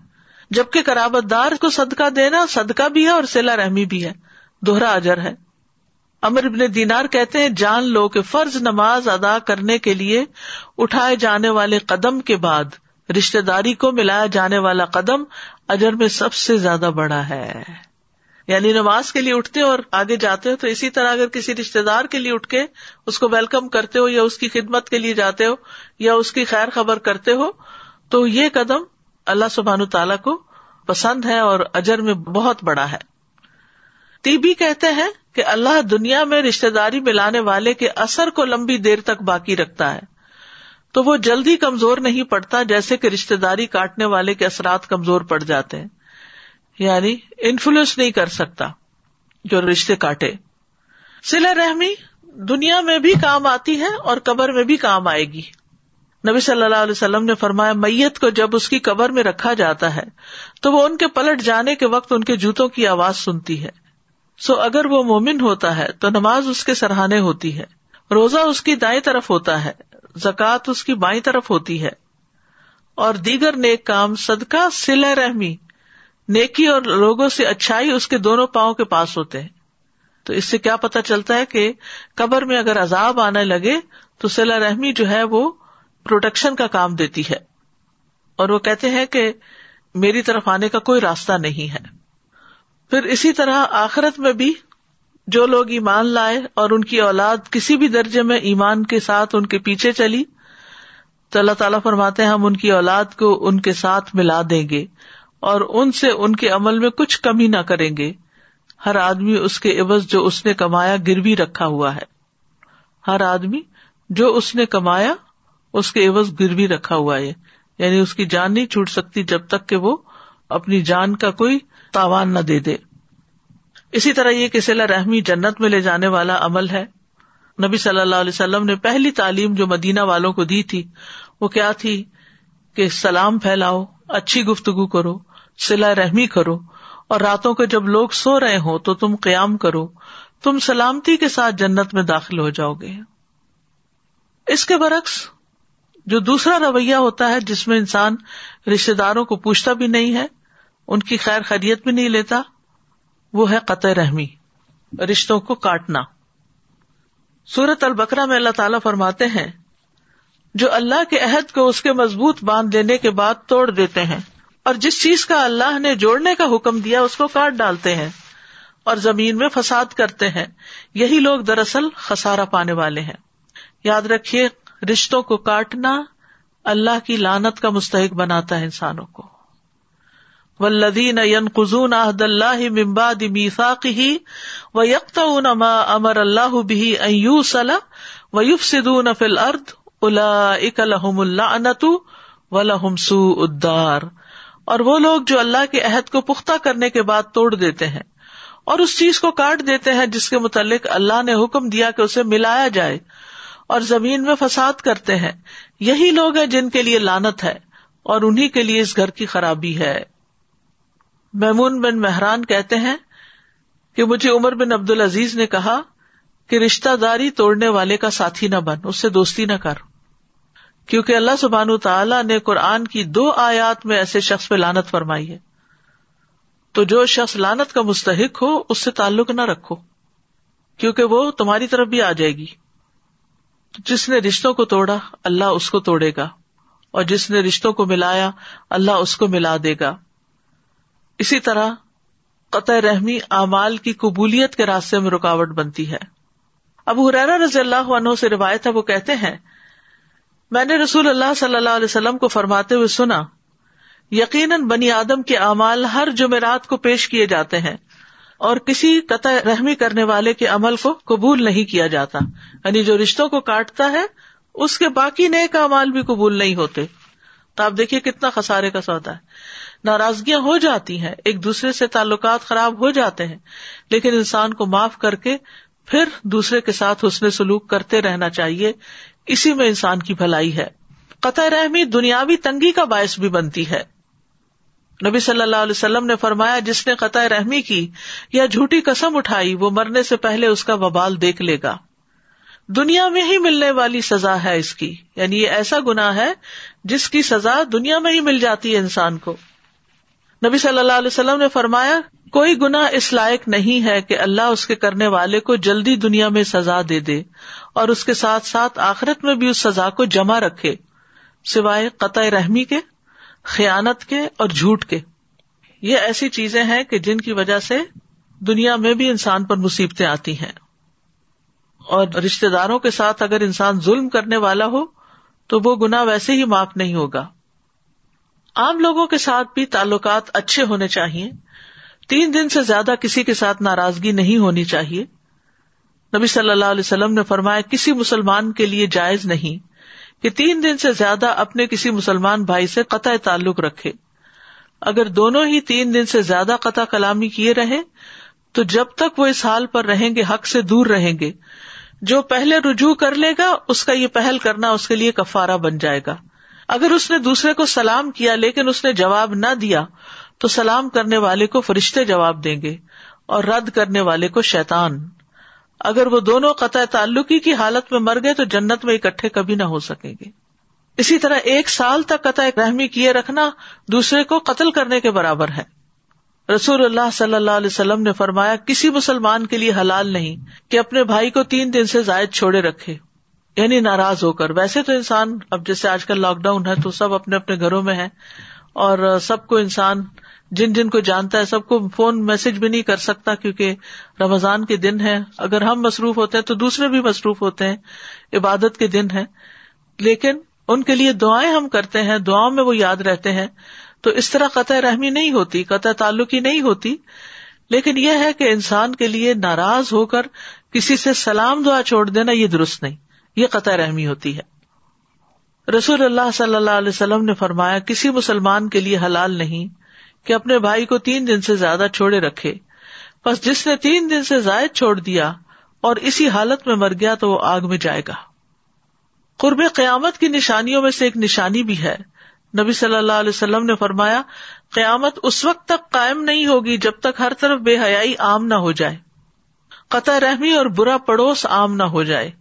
جبکہ کرابت دار کو صدقہ دینا صدقہ بھی ہے اور سلا رحمی بھی ہے۔ دوہرا اجر ہے۔ امر ابن دینار کہتے ہیں، جان لو کہ فرض نماز ادا کرنے کے لیے اٹھائے جانے والے قدم کے بعد رشتے داری کو ملایا جانے والا قدم اجر میں سب سے زیادہ بڑا ہے۔ یعنی نماز کے لیے اٹھتے اور آگے جاتے ہو تو اسی طرح اگر کسی رشتے دار کے لیے اٹھ کے اس کو ویلکم کرتے ہو یا اس کی خدمت کے لیے جاتے ہو یا اس کی خیر خبر کرتے ہو، تو یہ قدم اللہ سبحان تعالیٰ کو پسند ہے اور اجر میں بہت بڑا ہے۔ تیبی کہتے ہیں کہ اللہ دنیا میں رشتے داری ملانے والے کے اثر کو لمبی دیر تک باقی رکھتا ہے۔ تو وہ جلدی کمزور نہیں پڑتا جیسے کہ رشتے داری کاٹنے والے کے اثرات کمزور پڑ جاتے ہیں۔ یعنی انفلوئنس نہیں کر سکتا جو رشتے کاٹے۔ سلا رحمی دنیا میں بھی کام آتی ہے اور قبر میں بھی کام آئے گی۔ نبی صلی اللہ علیہ وسلم نے فرمایا، میت کو جب اس کی قبر میں رکھا جاتا ہے، تو وہ ان کے پلٹ جانے کے وقت ان کے جوتوں کی آواز سنتی ہے۔ سو اگر وہ مومن ہوتا ہے تو نماز اس کے سرحانے ہوتی ہے، روزہ اس کی دائیں طرف ہوتا ہے، زکوٰۃ اس کی بائیں طرف ہوتی ہے۔ اور دیگر نیک کام صدقہ سلا رحمی، نیکی اور لوگوں سے اچھائی اس کے دونوں پاؤں کے پاس ہوتے ہیں۔ تو اس سے کیا پتا چلتا ہے کہ قبر میں اگر عذاب آنے لگے تو سلا رحمی جو ہے وہ پروٹیکشن کا کام دیتی ہے۔ اور وہ کہتے ہیں کہ میری طرف آنے کا کوئی راستہ نہیں ہے۔ پھر اسی طرح آخرت میں بھی جو لوگ ایمان لائے اور ان کی اولاد کسی بھی درجے میں ایمان کے ساتھ ان کے پیچھے چلی، تو اللہ تعالیٰ فرماتے ہیں، ہم ان کی اولاد کو ان کے ساتھ ملا دیں گے اور ان سے ان کے عمل میں کچھ کمی نہ کریں گے۔ ہر آدمی اس کے عوض جو اس نے کمایا گروی رکھا ہوا ہے۔ ہر آدمی جو اس نے کمایا، اس کے عوض گروی رکھا ہوا ہے۔ یعنی اس کی جان نہیں چھوٹ سکتی جب تک کہ وہ اپنی جان کا کوئی تاوان نہ دے دے۔ اسی طرح یہ کسی رحمی جنت میں لے جانے والا عمل ہے۔ نبی صلی اللہ علیہ وسلم نے پہلی تعلیم جو مدینہ والوں کو دی تھی، وہ کیا تھی؟ کہ سلام پھیلاؤ، اچھی گفتگو کرو سلا رحمی کرو۔ اور راتوں کو جب لوگ سو رہے ہوں تو تم قیام کرو۔ تم سلامتی کے ساتھ جنت میں داخل ہو جاؤ گے۔ اس کے برعکس، جو دوسرا رویہ ہوتا ہے جس میں انسان رشتے داروں کو پوچھتا بھی نہیں ہے ان کی خیر خیریت بھی نہیں لیتا، وہ ہے قطع رحمی، رشتوں کو کاٹنا۔ سورت البکرا میں اللہ تعالیٰ فرماتے ہیں، جو اللہ کے عہد کو اس کے مضبوط باندھ دینے کے بعد توڑ دیتے ہیں، اور جس چیز کا اللہ نے جوڑنے کا حکم دیا اس کو کاٹ ڈالتے ہیں، اور زمین میں فساد کرتے ہیں۔ یہی لوگ دراصل خسارا پانے والے ہیں۔ یاد رکھیے، رشتوں کو کاٹنا اللہ کی لانت کا مستحق بناتا ہے انسانوں کو۔ ولدین قزون احد اللہ ممباد میساقی و یکتا ما امر اللہ بھی و یوف سدون فل ارد الا اک الحم اللہ انتو و لہم سو ادار اور وہ لوگ جو اللہ کے عہد کو پختہ کرنے کے بعد توڑ دیتے ہیں اور اس چیز کو کاٹ دیتے ہیں جس کے متعلق اللہ نے حکم دیا کہ اسے ملایا جائے اور زمین میں فساد کرتے ہیں۔ یہی لوگ ہیں جن کے لیے لانت ہے اور انہیں کے لیے اس گھر کی خرابی ہے۔ میمون بن مہران کہتے ہیں کہ مجھے عمر بن عبد العزیز نے کہا کہ رشتہ داری توڑنے والے کا ساتھی نہ بن، اس سے دوستی نہ کر۔ کیونکہ اللہ سبحان تعالیٰ نے قرآن کی دو آیات میں ایسے شخص پہ لانت فرمائی ہے۔ تو جو شخص لانت کا مستحق ہو، اس سے تعلق نہ رکھو، کیونکہ وہ تمہاری طرف بھی آ جائے گی۔ جس نے رشتوں کو توڑا، اللہ اس کو توڑے گا، اور جس نے رشتوں کو ملایا، اللہ اس کو ملا دے گا۔ اسی طرح قطع رحمی اعمال کی قبولیت کے راستے میں رکاوٹ بنتی ہے۔ اب حرا رضی اللہ عنہ سے روایت ہے، وہ کہتے ہیں، میں نے رسول اللہ صلی اللہ علیہ وسلم کو فرماتے ہوئے سنا، یقیناً بنی آدم کے اعمال ہر جمعرات کو پیش کیے جاتے ہیں اور کسی قطع رحمی کرنے والے کے عمل کو قبول نہیں کیا جاتا۔ یعنی جو رشتوں کو کاٹتا ہے، اس کے باقی نئے کا امال بھی قبول نہیں ہوتے۔ تو آپ دیکھیے کتنا خسارے کا سودا ہے۔ ناراضگیاں ہو جاتی ہیں، ایک دوسرے سے تعلقات خراب ہو جاتے ہیں، لیکن انسان کو معاف کر کے پھر دوسرے کے ساتھ حسن سلوک کرتے رہنا چاہیے، اسی میں انسان کی بھلائی ہے۔ قطع رحمی دنیاوی تنگی کا باعث بھی بنتی ہے۔ نبی صلی اللہ علیہ وسلم نے فرمایا، جس نے قطع رحمی کی یا جھوٹی قسم اٹھائی، وہ مرنے سے پہلے اس کا وبال دیکھ لے گا۔ دنیا میں ہی ملنے والی سزا ہے اس کی۔ یعنی یہ ایسا گنا ہے جس کی سزا دنیا میں ہی مل جاتی ہے انسان کو۔ نبی صلی اللہ علیہ وسلم نے فرمایا، کوئی گنا اس لائق نہیں ہے کہ اللہ اس کے کرنے والے کو جلدی دنیا میں سزا دے دے اور اس کے ساتھ ساتھ آخرت میں بھی اس سزا کو جمع رکھے، سوائے قطع رحمی کے، خیانت کے اور جھوٹ کے۔ یہ ایسی چیزیں ہیں کہ جن کی وجہ سے دنیا میں بھی انسان پر مصیبتیں آتی ہیں۔ اور رشتے داروں کے ساتھ اگر انسان ظلم کرنے والا ہو، تو وہ گنا ویسے ہی معاف نہیں ہوگا۔ عام لوگوں کے ساتھ بھی تعلقات اچھے ہونے چاہیے۔ تین دن سے زیادہ کسی کے ساتھ ناراضگی نہیں ہونی چاہیے۔ نبی صلی اللہ علیہ وسلم نے فرمایا، کسی مسلمان کے لیے جائز نہیں کہ تین دن سے زیادہ اپنے کسی مسلمان بھائی سے قطع تعلق رکھے۔ اگر دونوں ہی تین دن سے زیادہ قطع کلامی کیے رہے، تو جب تک وہ اس حال پر رہیں گے، حق سے دور رہیں گے۔ جو پہلے رجوع کر لے گا، اس کا یہ پہل کرنا اس کے لیے کفارا بن جائے گا۔ اگر اس نے دوسرے کو سلام کیا لیکن اس نے جواب نہ دیا، تو سلام کرنے والے کو فرشتے جواب دیں گے اور رد کرنے والے کو شیتان اگر وہ دونوں قطع تعلقی کی حالت میں مر گئے تو جنت میں اکٹھے کبھی نہ ہو سکیں گے۔ اسی طرح ایک سال تک قطع رحمی کیے رکھنا دوسرے کو قتل کرنے کے برابر ہے۔ رسول اللہ صلی اللہ علیہ وسلم نے فرمایا، کسی مسلمان کے لیے حلال نہیں کہ اپنے بھائی کو تین دن سے زائد چھوڑے رکھے۔ یعنی ناراض ہو کر۔ ویسے تو انسان اب جیسے آج کل لاک ڈاؤن ہے تو سب اپنے اپنے گھروں میں ہے اور سب کو انسان جن جن کو جانتا ہے سب کو فون میسج بھی نہیں کر سکتا کیونکہ رمضان کے دن ہے اگر ہم مصروف ہوتے ہیں تو دوسرے بھی مصروف ہوتے ہیں۔ عبادت کے دن ہے لیکن ان کے لیے دعائیں ہم کرتے ہیں، دعاؤں میں وہ یاد رہتے ہیں۔ تو اس طرح قطع رحمی نہیں ہوتی، قطع تعلق ہی نہیں ہوتی۔ لیکن یہ ہے کہ انسان کے لیے ناراض ہو کر کسی سے سلام دعا چھوڑ دینا یہ درست نہیں۔ یہ قطع رحمی ہوتی ہے۔ رسول اللہ صلی اللہ علیہ وسلم نے فرمایا، کسی مسلمان کے لیے حلال نہیں کہ اپنے بھائی کو تین دن سے زیادہ چھوڑے رکھے۔ بس جس نے تین دن سے زائد چھوڑ دیا اور اسی حالت میں مر گیا تو وہ آگ میں جائے گا۔ قرب قیامت کی نشانیوں میں سے ایک نشانی بھی ہے۔ نبی صلی اللہ علیہ وسلم نے فرمایا، قیامت اس وقت تک قائم نہیں ہوگی جب تک ہر طرف بے حیائی عام نہ ہو جائے۔ قطع رحمی اور برا پڑوس عام نہ ہو جائے۔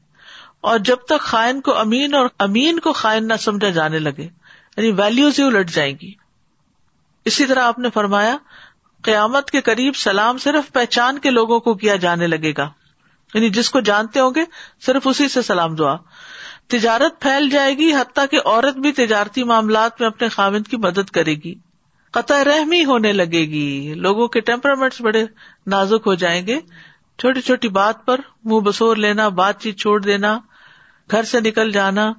اور جب تک خائن کو امین اور امین کو خائن نہ سمجھا جانے لگے یعنی ویلوز ہی الٹ جائیں گی۔ اسی طرح آپ نے فرمایا، قیامت کے قریب سلام صرف پہچان کے لوگوں کو کیا جانے لگے گا۔ یعنی جس کو جانتے ہوں گے، صرف اسی سے سلام دعا۔ تجارت پھیل جائے گی، حتیٰ کہ عورت بھی تجارتی معاملات میں اپنے خاوند کی مدد کرے گی۔ قطع رحمی ہونے لگے گی۔ لوگوں کے ٹیمپرامنٹ بڑے نازک ہو جائیں گے۔ چھوٹی چھوٹی بات پر منہ بسور لینا، بات چیت چھوڑ دینا گھر سے نکل جانا،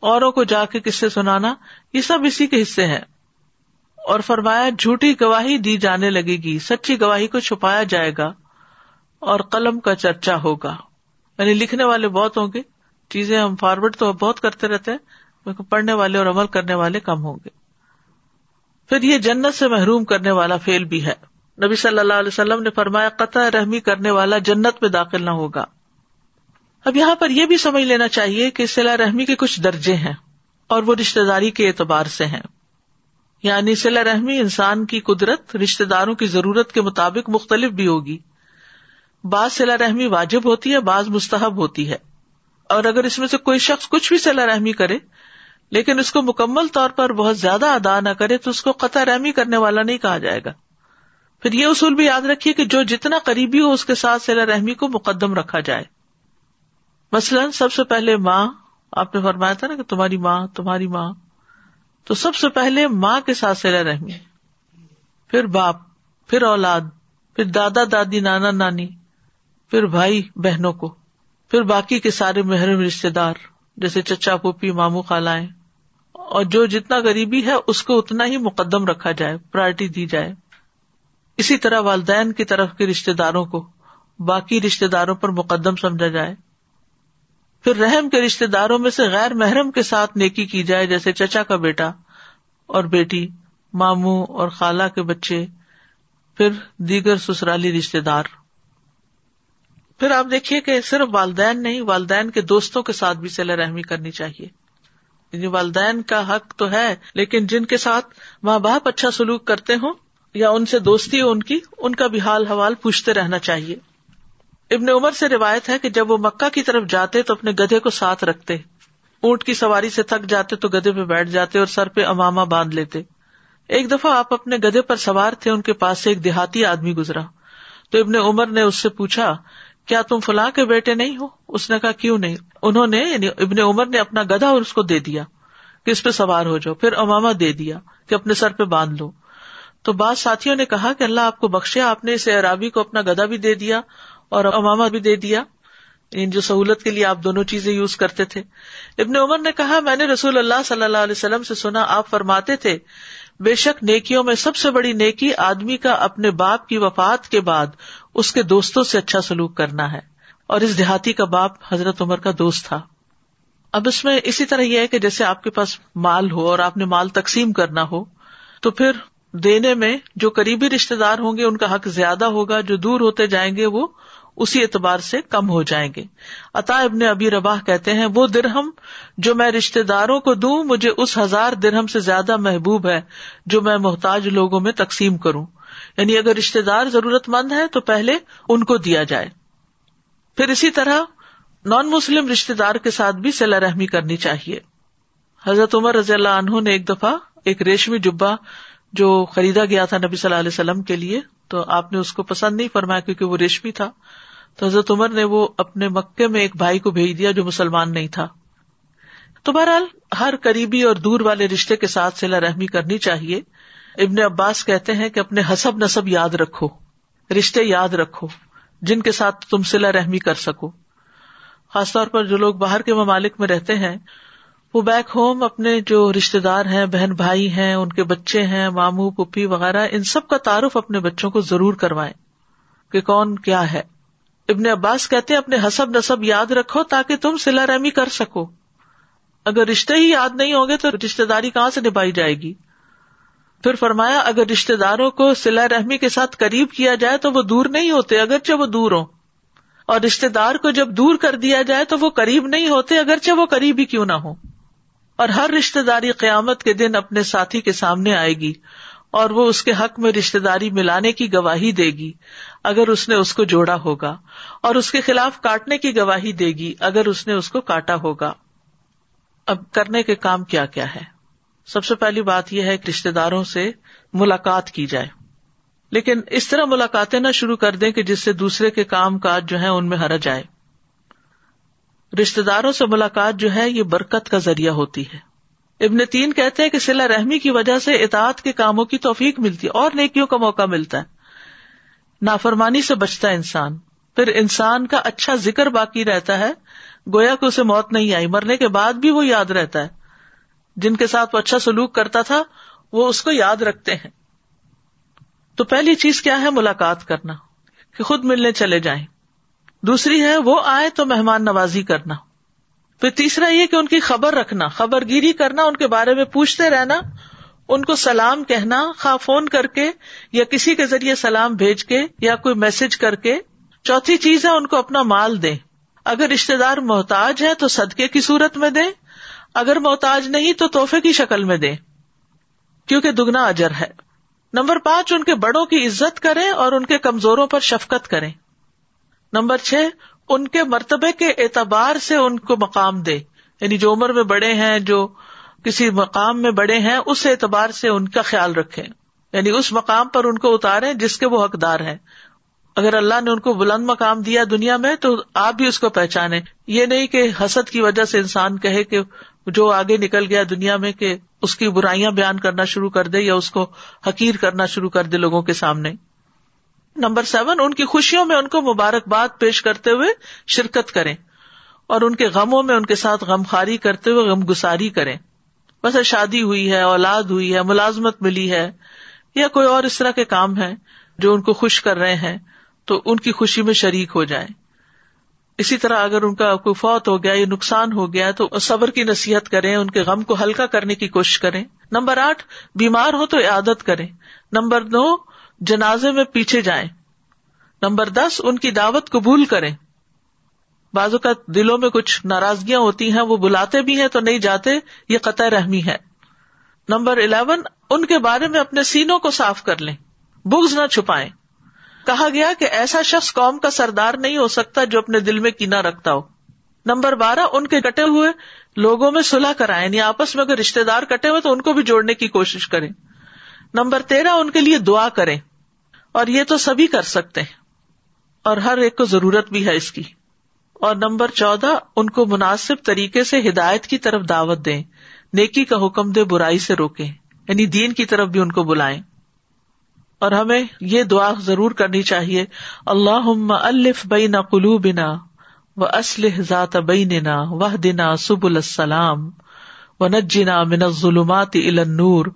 اوروں کو جا کے کس سے سنانا، یہ سب اسی کے حصے ہیں۔ اور فرمایا، جھوٹی گواہی دی جانے لگے گی، سچی گواہی کو چھپایا جائے گا اور قلم کا چرچا ہوگا۔ یعنی لکھنے والے بہت ہوں گے، چیزیں ہم فارورڈ تو بہت کرتے رہتے ہیں پڑھنے والے اور عمل کرنے والے کم ہوں گے۔ پھر یہ جنت سے محروم کرنے والا فیل بھی ہے۔ نبی صلی اللہ علیہ وسلم نے فرمایا، قطع رحمی کرنے والا جنت میں داخل نہ ہوگا۔ اب یہاں پر یہ بھی سمجھ لینا چاہیے کہ سلا رحمی کے کچھ درجے ہیں اور وہ رشتے داری کے اعتبار سے ہیں۔ یعنی سلا رحمی انسان کی قدرت رشتے داروں کی ضرورت کے مطابق مختلف بھی ہوگی۔ بعض سلا رحمی واجب ہوتی ہے، بعض مستحب ہوتی ہے۔ اور اگر اس میں سے کوئی شخص کچھ بھی سلا رحمی کرے، لیکن اس کو مکمل طور پر بہت زیادہ ادا نہ کرے، تو اس کو قطع رحمی کرنے والا نہیں کہا جائے گا۔ پھر یہ اصول بھی یاد رکھیے کہ جو جتنا قریبی ہو، اس کے ساتھ سلا رحمی کو مقدم رکھا جائے۔ مثلاً سب سے پہلے ماں، آپ نے فرمایا تھا نا کہ تمہاری ماں تمہاری ماں۔ تو سب سے پہلے ماں کے ساتھ سلا رحمی پھر باپ، پھر اولاد، پھر دادا، دادی، نانا، نانی، پھر بھائی، بہنوں کو۔ پھر باقی کے سارے محرم رشتے دار، جیسے چچا، پوپی مامو خالائیں۔ اور جو جتنا غریبی ہے، اس کو اتنا ہی مقدم رکھا جائے پرائرٹی دی جائے۔ اسی طرح والدین کی طرف کے رشتے داروں کو، باقی رشتے داروں پر مقدم سمجھا جائے۔ پھر رحم کے رشتے داروں میں سے غیر محرم کے ساتھ نیکی کی جائے، جیسے چچا کا بیٹا اور بیٹی، ماموں اور خالہ کے بچے، پھر دیگر سسرالی رشتے دار۔ پھر آپ دیکھیے کہ صرف والدین نہیں، والدین کے دوستوں کے ساتھ بھی سلا رحمی کرنی چاہیے۔ یعنی والدین کا حق تو ہے، لیکن جن کے ساتھ ماں باپ اچھا سلوک کرتے ہوں یا ان سے دوستی ہو ان کی، ان کا بھی حال حوال پوچھتے رہنا چاہیے۔ ابن عمر سے روایت ہے کہ جب وہ مکہ کی طرف جاتے تو اپنے گدھے کو ساتھ رکھتے۔ اونٹ کی سواری سے تھک جاتے تو گدھے پہ بیٹھ جاتے اور سر پہ اماما باندھ لیتے۔ ایک دفعہ آپ اپنے گدے پر سوار تھے، ان کے پاس سے ایک دیہاتی آدمی گزرا۔ تو ابن عمر نے اس سے پوچھا، کیا تم فلاں کے بیٹے نہیں ہو؟ اس نے کہا، کیوں نہیں؟ انہوں نے یعنی ابن عمر نے اپنا گدھا اور اس کو دے دیا کہ اس پہ سوار ہو جاؤ۔ پھر اماما دے دیا کہ اپنے سر پہ باندھ لو۔ تو بعض ساتھیوں نے کہا کہ اللہ آپ کو بخشے، آپ نے اس عرابی کو اپنا گدا بھی دے دیا اور اماما بھی دے دیا۔ ان جو سہولت کے لیے آپ دونوں چیزیں یوز کرتے تھے۔ ابن عمر نے کہا، میں نے رسول اللہ صلی اللہ علیہ وسلم سے سنا، آپ فرماتے تھے، بے شک نیکیوں میں سب سے بڑی نیکی آدمی کا اپنے باپ کی وفات کے بعد اس کے دوستوں سے اچھا سلوک کرنا ہے۔ اور اس دیہاتی کا باپ حضرت عمر کا دوست تھا۔ اب اس میں اسی طرح یہ ہے کہ جیسے آپ کے پاس مال ہو اور آپ نے مال تقسیم کرنا ہو، تو پھر دینے میں جو قریبی رشتے دار ہوں گے، ان کا حق زیادہ ہوگا، جو دور ہوتے جائیں گے، وہ اسی اعتبار سے کم ہو جائیں گے۔ عطا ابن ابی رباح کہتے ہیں، وہ درہم جو میں رشتے داروں کو دوں، مجھے اس ہزار درہم سے زیادہ محبوب ہے جو میں محتاج لوگوں میں تقسیم کروں۔ یعنی اگر رشتے دار ضرورت مند ہے تو پہلے ان کو دیا جائے۔ پھر اسی طرح نان مسلم رشتے دار کے ساتھ بھی سلا رحمی کرنی چاہیے۔ حضرت عمر رضی اللہ عنہ نے ایک دفعہ ایک ریشمی جبا جو خریدا گیا تھا نبی صلی اللہ علیہ وسلم کے لیے، تو آپ نے اس کو پسند نہیں فرمایا کیونکہ وہ ریشمی تھا۔ تو حضرت عمر نے وہ اپنے مکے میں ایک بھائی کو بھیج دیا جو مسلمان نہیں تھا۔ تو بہرحال ہر قریبی اور دور والے رشتے کے ساتھ سلا رحمی کرنی چاہیے۔ ابن عباس کہتے ہیں کہ اپنے حسب نصب یاد رکھو۔ رشتے یاد رکھو۔ جن کے ساتھ تم سلا رحمی کر سکو۔ خاص طور پر جو لوگ باہر کے ممالک میں رہتے ہیں، وہ بیک ہوم اپنے جو رشتے دار ہیں، بہن بھائی ہیں، ان کے بچے ہیں مامو پپی وغیرہ، ان سب کا تعارف اپنے بچوں کو ضرور کروائیں کہ کون کیا ہے۔ ابن عباس کہتے ہیں، اپنے حسب نصب یاد رکھو تاکہ تم سلا رحمی کر سکو۔ اگر رشتے ہی یاد نہیں ہوں گے تو رشتے داری کہاں سے نبھائی جائے گی؟ پھر فرمایا، اگر رشتے داروں کو سلا رحمی کے ساتھ قریب کیا جائے تو وہ دور نہیں ہوتے، اگرچہ وہ دور ہوں۔ اور رشتے دار کو جب دور کر دیا جائے تو وہ قریب نہیں ہوتے، اگرچہ وہ قریب ہی کیوں نہ ہو اور ہر رشتے داری قیامت کے دن اپنے ساتھی کے سامنے آئے گی اور وہ اس کے حق میں رشتے داری ملانے کی گواہی دے گی۔ اگر اس نے اس کو جوڑا ہوگا اور اس کے خلاف کاٹنے کی گواہی دے گی اگر اس نے اس کو کاٹا ہوگا۔ اب کرنے کے کام کیا کیا ہے؟ سب سے پہلی بات یہ ہے کہ رشتے داروں سے ملاقات کی جائے۔ لیکن اس طرح ملاقاتیں نہ شروع کر دیں کہ جس سے دوسرے کے کام کاج جو ہے ان میں ہرا جائے۔ رشتے داروں سے ملاقات جو ہے یہ برکت کا ذریعہ ہوتی ہے۔ ابن تین کہتے ہیں کہ سلا رحمی کی وجہ سے اطاعت کے کاموں کی توفیق ملتی ہے اور نیکیوں کا موقع ملتا ہے۔ نافرمانی سے بچتا ہے انسان۔ پھر انسان کا اچھا ذکر باقی رہتا ہے۔ گویا کہ اسے موت نہیں آئی، مرنے کے بعد بھی وہ یاد رہتا ہے۔ جن کے ساتھ وہ اچھا سلوک کرتا تھا، وہ اس کو یاد رکھتے ہیں۔ تو پہلی چیز کیا ہے؟ ملاقات کرنا، کہ خود ملنے چلے جائیں۔ دوسری ہے، وہ آئے تو مہمان نوازی کرنا۔ پھر تیسرا یہ کہ ان کی خبر رکھنا خبر گیری کرنا، ان کے بارے میں پوچھتے رہنا۔ ان کو سلام کہنا، خواہ فون کر کے یا کسی کے ذریعے سلام بھیج کے یا کوئی میسج کر کے، چوتھی چیز ہے ان کو اپنا مال دیں۔ اگر رشتے دار محتاج ہے تو صدقے کی صورت میں دیں، اگر محتاج نہیں تو تحفے کی شکل میں دیں۔ کیونکہ دگنا اجر ہے۔ نمبر پانچ، ان کے بڑوں کی عزت کریں اور ان کے کمزوروں پر شفقت کریں۔ نمبر چھ، ان کے مرتبے کے اعتبار سے ان کو مقام دے یعنی جو عمر میں بڑے ہیں، جو کسی مقام میں بڑے ہیں، اس اعتبار سے ان کا خیال رکھے یعنی اس مقام پر ان کو اتارے جس کے وہ حقدار ہیں۔ اگر اللہ نے ان کو بلند مقام دیا دنیا میں، تو آپ بھی اس کو پہچانے یہ نہیں کہ حسد کی وجہ سے انسان کہے کہ جو آگے نکل گیا دنیا میں کہ اس کی برائیاں بیان کرنا شروع کر دے یا اس کو حقیر کرنا شروع کر دے لوگوں کے سامنے۔ نمبر سیون، ان کی خوشیوں میں ان کو مبارکباد پیش کرتے ہوئے شرکت کریں اور ان کے غموں میں ان کے ساتھ غم خاری کرتے ہوئے غم گساری کریں۔ بس شادی ہوئی ہے، اولاد ہوئی ہے، ملازمت ملی ہے، یا کوئی اور اس طرح کے کام ہے جو ان کو خوش کر رہے ہیں، تو ان کی خوشی میں شریک ہو جائیں۔ اسی طرح اگر ان کا کوئی فوت ہو گیا یا نقصان ہو گیا، تو صبر کی نصیحت کریں، ان کے غم کو ہلکا کرنے کی کوشش کریں۔ نمبر آٹھ، بیمار ہو تو عادت کریں۔ نمبر نو، جنازے میں پیچھے جائیں۔ نمبر دس، ان کی دعوت قبول کریں۔ بازو کا دلوں میں کچھ ناراضگیاں ہوتی ہیں، وہ بلاتے بھی ہیں تو نہیں جاتے، یہ قطع رحمی ہے۔ نمبر الیون، ان کے بارے میں اپنے سینوں کو صاف کر لیں۔ بگز نہ چھپائیں۔ کہا گیا کہ ایسا شخص قوم کا سردار نہیں ہو سکتا جو اپنے دل میں کینا رکھتا ہو۔ نمبر بارہ، ان کے کٹے ہوئے لوگوں میں سلح کرائیں یعنی آپس میں اگر رشتے دار کٹے ہوئے تو ان کو بھی جوڑنے کی کوشش کریں۔ نمبر تیرہ، ان کے لیے دعا کریں۔ اور یہ تو سبھی کر سکتے ہیں۔ اور ہر ایک کو ضرورت بھی ہے اس کی۔ اور نمبر چودہ، ان کو مناسب طریقے سے ہدایت کی طرف دعوت دیں۔ نیکی کا حکم دے، برائی سے روکے یعنی دین کی طرف بھی ان کو بلائیں۔ اور ہمیں یہ دعا ضرور کرنی چاہیے اللہ الف بینا قلو بنا و اسلح ذات بینا وہ دینا سب السلام و نجنا من ظلمات النور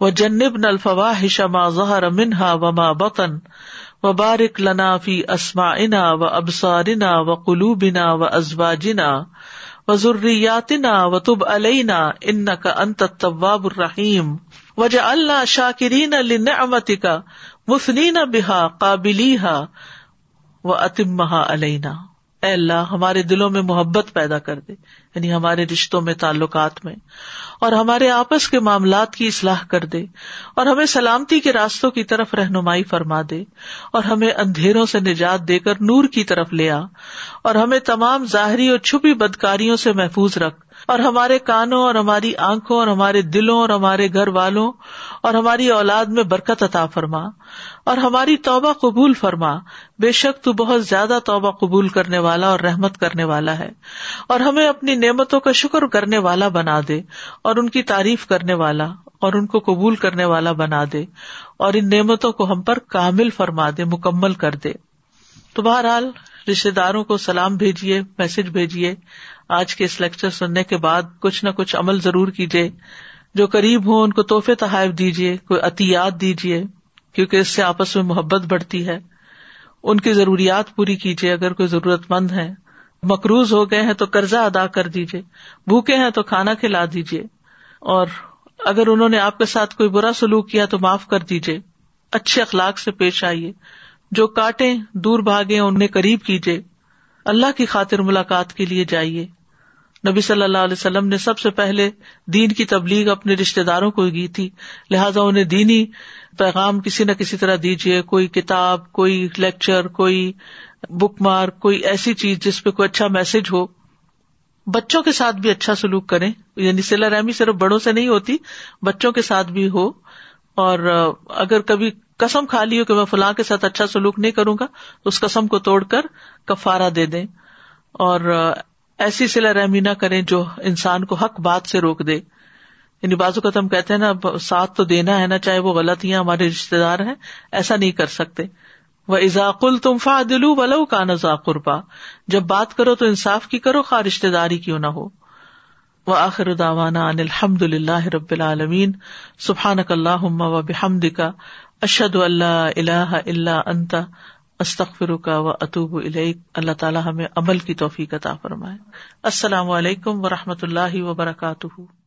و جنب نل فواہش ما ظہر منہا و ما بطن و بارک لنا فی اسما انا و ابسارنا و قلوبنا و ازواجنا و ضروریاتنا و تب علینا ان کا انت طواب الرحیم وجہ اللہ شاکرین نعمت کا مفنین بحا قابلی ہا و اتمہا علینا۔ اے اللہ، ہمارے دلوں میں محبت پیدا کر دے۔ یعنی ہمارے رشتوں میں، تعلقات میں، اور ہمارے آپس کے معاملات کی اصلاح کر دے، اور ہمیں سلامتی کے راستوں کی طرف رہنمائی فرما دے، اور ہمیں اندھیروں سے نجات دے کر نور کی طرف لیا اور ہمیں تمام ظاہری اور چھپی بدکاریوں سے محفوظ رکھ۔ اور ہمارے کانوں اور ہماری آنکھوں اور ہمارے دلوں اور ہمارے گھر والوں اور ہماری اولاد میں برکت عطا فرما اور ہماری توبہ قبول فرما۔ بے شک تو بہت زیادہ توبہ قبول کرنے والا اور رحمت کرنے والا ہے اور ہمیں اپنی نعمتوں کا شکر کرنے والا بنا دے اور ان کی تعریف کرنے والا اور ان کو قبول کرنے والا بنا دے اور ان نعمتوں کو ہم پر کامل فرما دے، مکمل کر دے۔ تو بہرحال رشتے داروں کو سلام بھیجیے، میسج بھیجیے۔ آج کے اس لیکچر سننے کے بعد کچھ نہ کچھ عمل ضرور کیجیے جو قریب ہوں ان کو تحفے تحائف دیجیے کوئی عطیات دیجیے کیونکہ اس سے آپس میں محبت بڑھتی ہے۔ ان کی ضروریات پوری کیجیے اگر کوئی ضرورت مند ہے۔ مقروض ہو گئے ہیں تو قرضہ ادا کر دیجیے بھوکے ہیں تو کھانا کھلا دیجیے اور اگر انہوں نے آپ کے ساتھ کوئی برا سلوک کیا تو معاف کر دیجیے اچھے اخلاق سے پیش آئیے۔ جو کاٹے دور بھاگے انہیں قریب کیجیے اللہ کی خاطر ملاقات کے لیے جائیے۔ نبی صلی اللہ علیہ وسلم نے سب سے پہلے دین کی تبلیغ اپنے رشتے داروں کو کی تھی۔ لہٰذا انہیں دینی پیغام کسی نہ کسی طرح دیجیے کوئی کتاب، کوئی لیکچر، کوئی بک مار، کوئی ایسی چیز جس پہ کوئی اچھا میسج ہو۔ بچوں کے ساتھ بھی اچھا سلوک کریں۔ یعنی سلا رحمی صرف بڑوں سے نہیں ہوتی، بچوں کے ساتھ بھی ہو۔ اور اگر کبھی کسم کھا لی ہو کہ میں فلاں کے ساتھ اچھا سلوک نہیں کروں گا تو اس قسم کو توڑ کر کفارا دے دیں۔ اور ایسی سلا رحمی نہ کریں جو انسان کو حق بات سے روک دے۔ یعنی بازو کا تم کہتے ہیں نا ساتھ تو دینا ہے نا، چاہے وہ غلط ہی ہمارے رشتے دار ہیں، ایسا نہیں کر سکتے۔ وہ ازاقل تم فا دلو ولو کا نزا قربا جب بات کرو تو انصاف کی کرو، خواہ رشتے داری کیوں نہ ہو۔ وہ آخر داوانا ان الحمد اللہ رب العالمین سبحان اللہ و بحمد کا اشد اللہ اللہ اللہ انتا استخر کا و اطوب اللہ تعالیٰ ہمیں عمل کی توفیق عطا فرمائے۔ السلام علیکم و رحمۃ اللہ وبرکاتہ۔